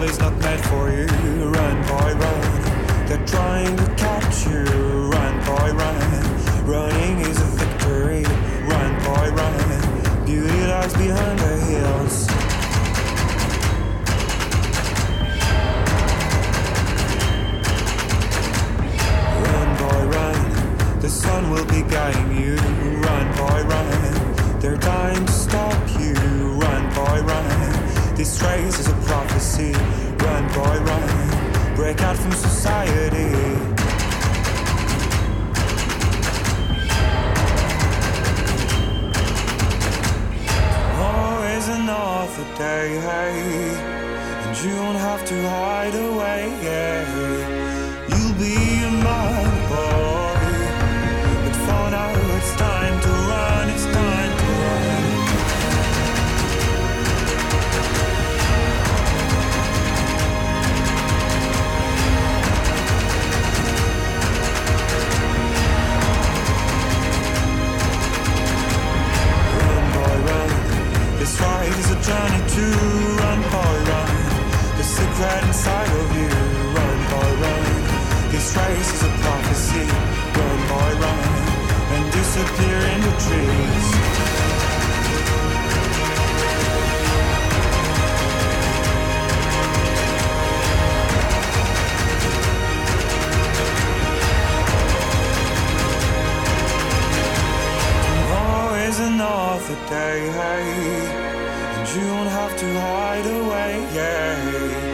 World is not meant for you. Run, boy, run. They're trying to catch you. Run, boy, run. Running is a victory. Run, boy, run. Beauty lies behind the hills. Run, boy, run. The sun will be guiding you. Run, boy, run. They're dying to stop you. Run, boy, run. This race is a prophecy. Break out from society. Always another day, and you don't have to hide away. Journey to run, boy, run. The secret inside of you. Run, boy, run. This race is a prophecy. Run, boy, run. And disappear in the trees. Another day, you don't have to hide away, yeah.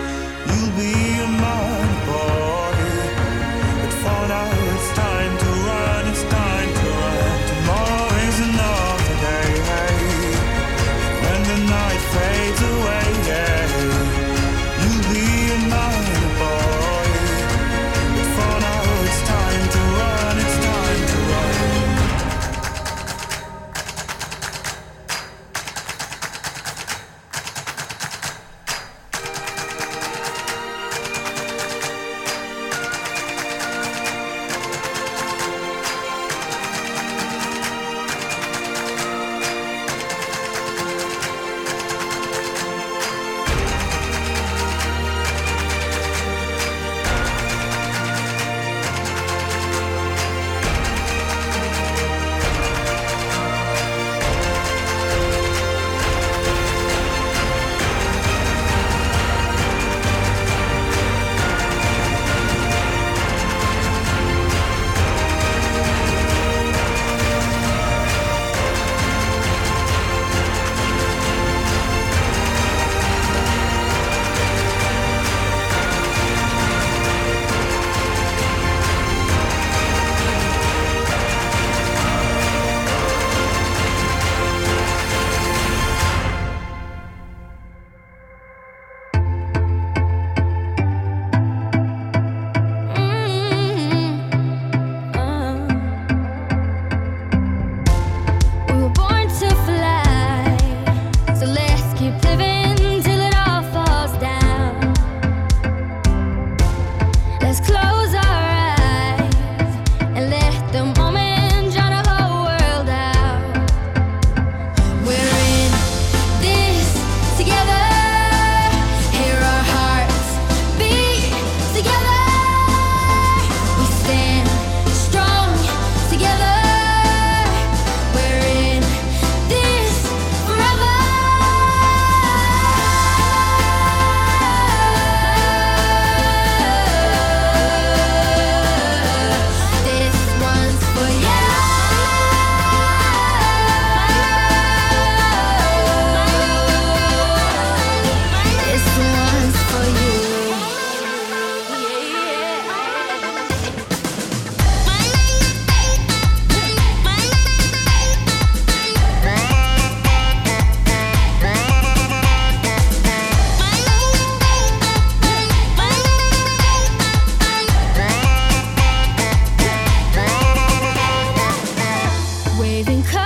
waving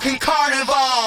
fucking carnival.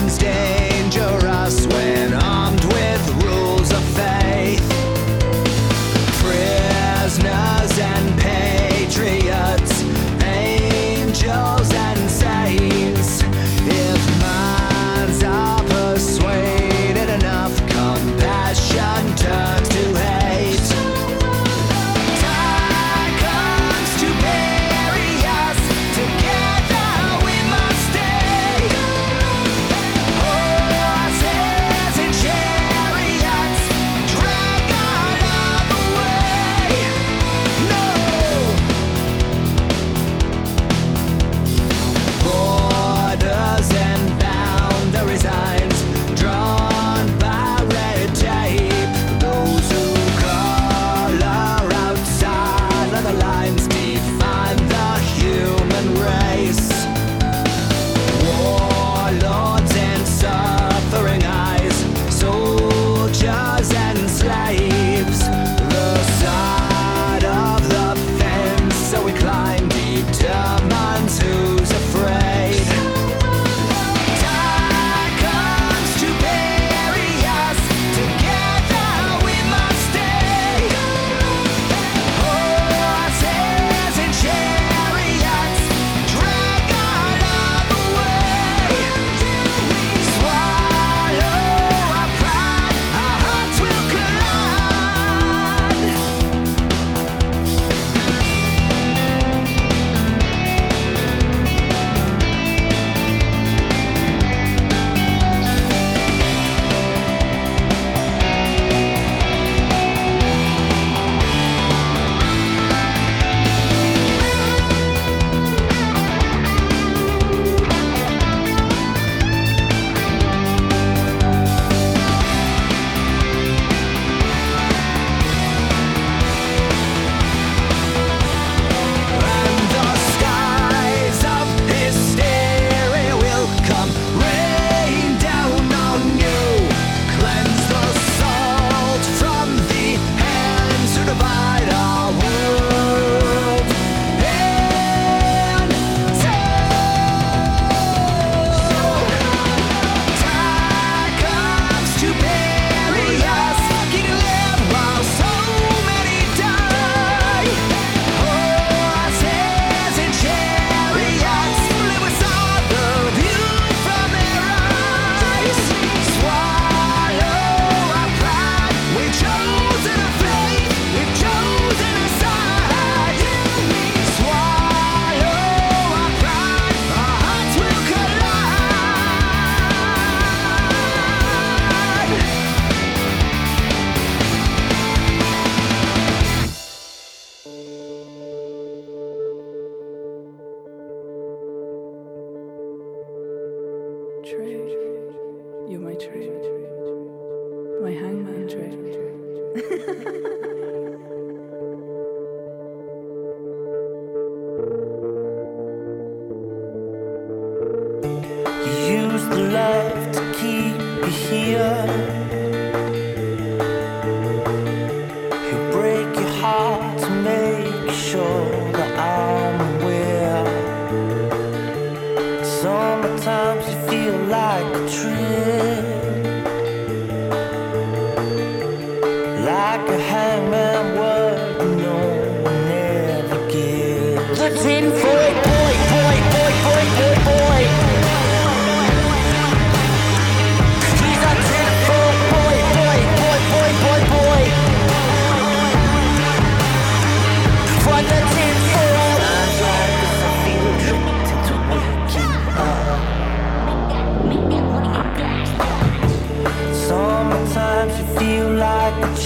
Valentine's Day.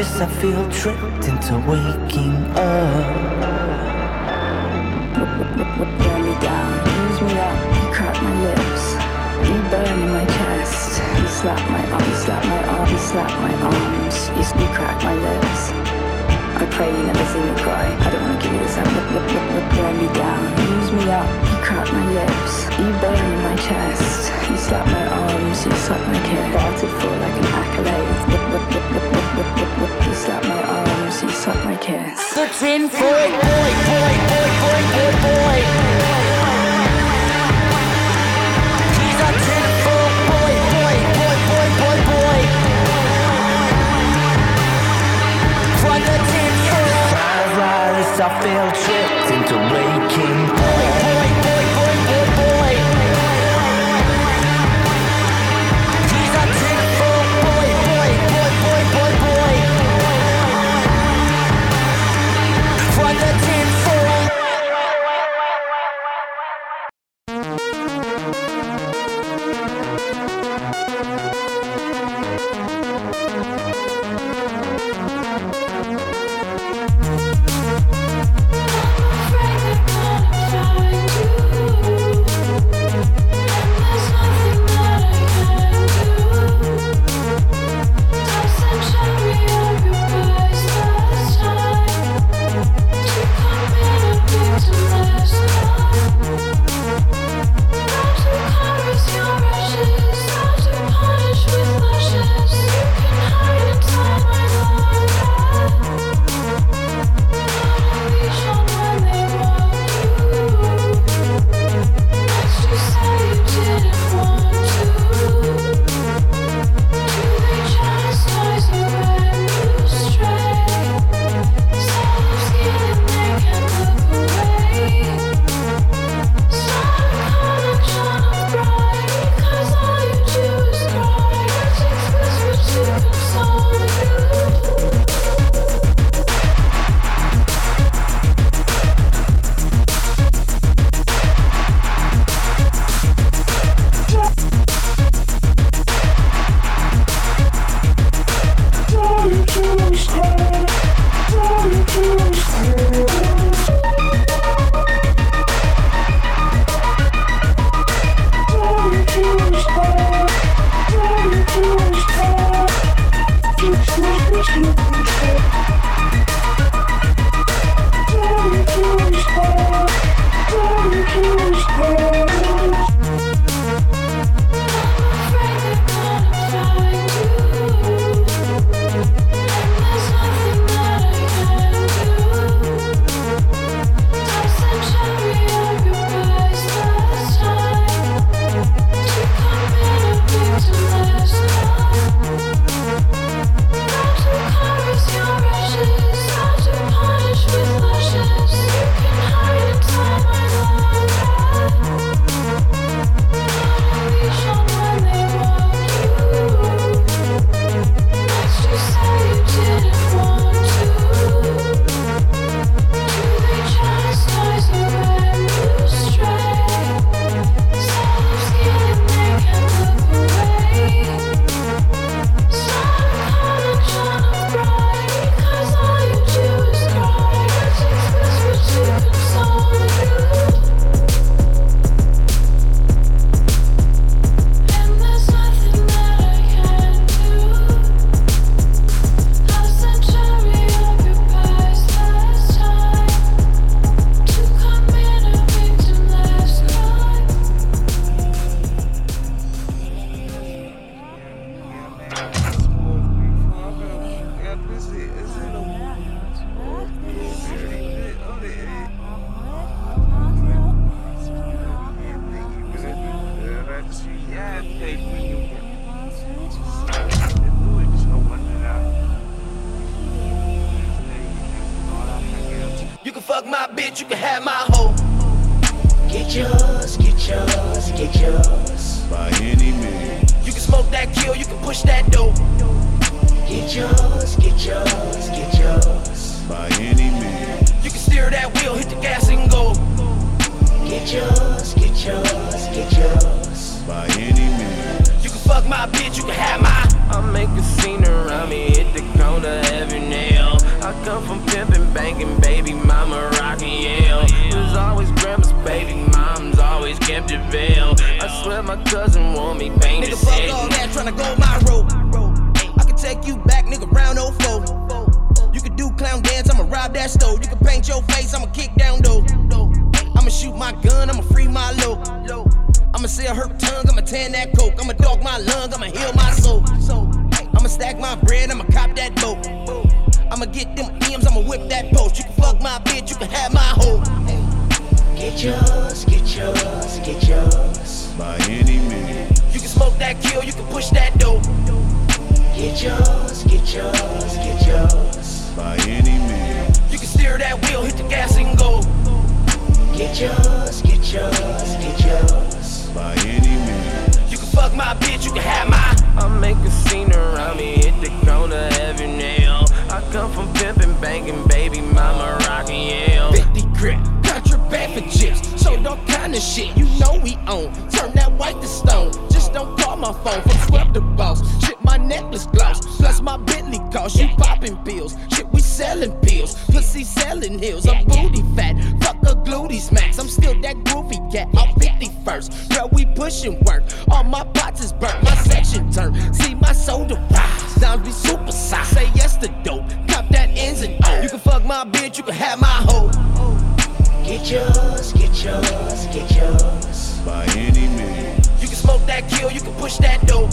this I feel tricked into waking up. Wear me down, use me up, you crack my lips. You burn my chest. You slap my arm, you slap my arm, you slap my arms. You, you crack my lips. I pray you never see me cry. I don't wanna give you this up. Wear me down, use me up, you crack my lips. You burn my chest. You slap my arms, you slap my kiss. Bartered for like an accolade slap my arms, you suck my kiss. The tin boy, boy, boy, boy, boy, boy, boy. He's a tin boy, boy, boy, boy, boy, boy. From the. I feel tricked into waking boy. Push that dope. Get yours, get yours, get yours. By any means. You can steer that wheel, hit the gas and go. Get yours, get yours, get yours. By any means. You can fuck my bitch, you can have my. I make a scene around me, hit the corner every nail. I come from pimping, banking, baby mama rocking Yale. Was always grandma's baby, mom's always kept it. I swear my cousin want me bang Nigga, fuck all that, tryna go my road. I can take you back, nigga, round 04. You can do clown dance, I'ma rob that store. You can paint your face, I'ma kick down though. I'ma shoot my gun, I'ma free my low. I'ma sell her tongue, I'ma tan that coke. I'ma dog my lung, I'ma heal my soul. I'ma stack my bread, I'ma cop that dope. I'ma get them M's, I'ma whip that post. You can fuck my bitch, you can have my hoe. Get yours, get yours, get yours. By any means. You can smoke that kill, you can push that dope. Get yours, get yours, get yours. By any means. You can steer that wheel, hit the gas and go. Get yours, get yours, get yours. By any means. You can fuck my bitch, you can have my. I make a scene around me, hit the corner every nail. I come from pimping, banking, baby mama rocking Yale. 50 grip, contraband for chips. So all kind of shit, you know we own. Turn that white to stone. Just don't call my phone from swept the boss. Shit, my necklace gloss. Plus my Bentley cost you popping pills. Shit, we selling pills. Pussy selling hills. I'm booty fat. Fuck a glutey smacks. I'm still that groovy cat. I'm 51st. Girl, we pushing work. All my pots is burnt. My section turn. See my soda rise. Down be super size. Say yes to dope. Cop that ends and O. You can fuck my bitch. You can have my hoe. Get yours, get yours, get yours. By any means. You can smoke that kill, you can push that dope.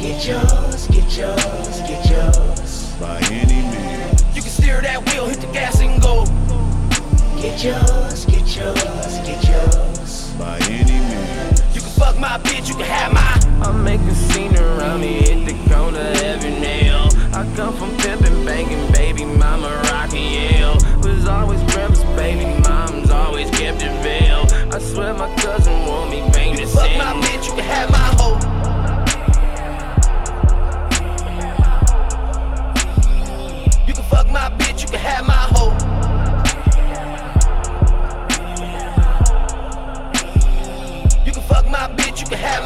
Get yours, get yours, get yours. By any means. You can steer that wheel, hit the gas and go. Get yours, get yours, get yours. By any means. You can fuck my bitch, you can have my. I make a scene around me, hit the corner every nail. I come from pimping, banking, baby mama rocking Yale. Was always grandma's baby, mom's always kept it. I swear my cousin want me bang the Fuck my bitch, you can have my hoe. You can fuck my bitch, you can have my hoe. You can fuck my bitch, you can have my hoe. You can fuck my bitch, you can have my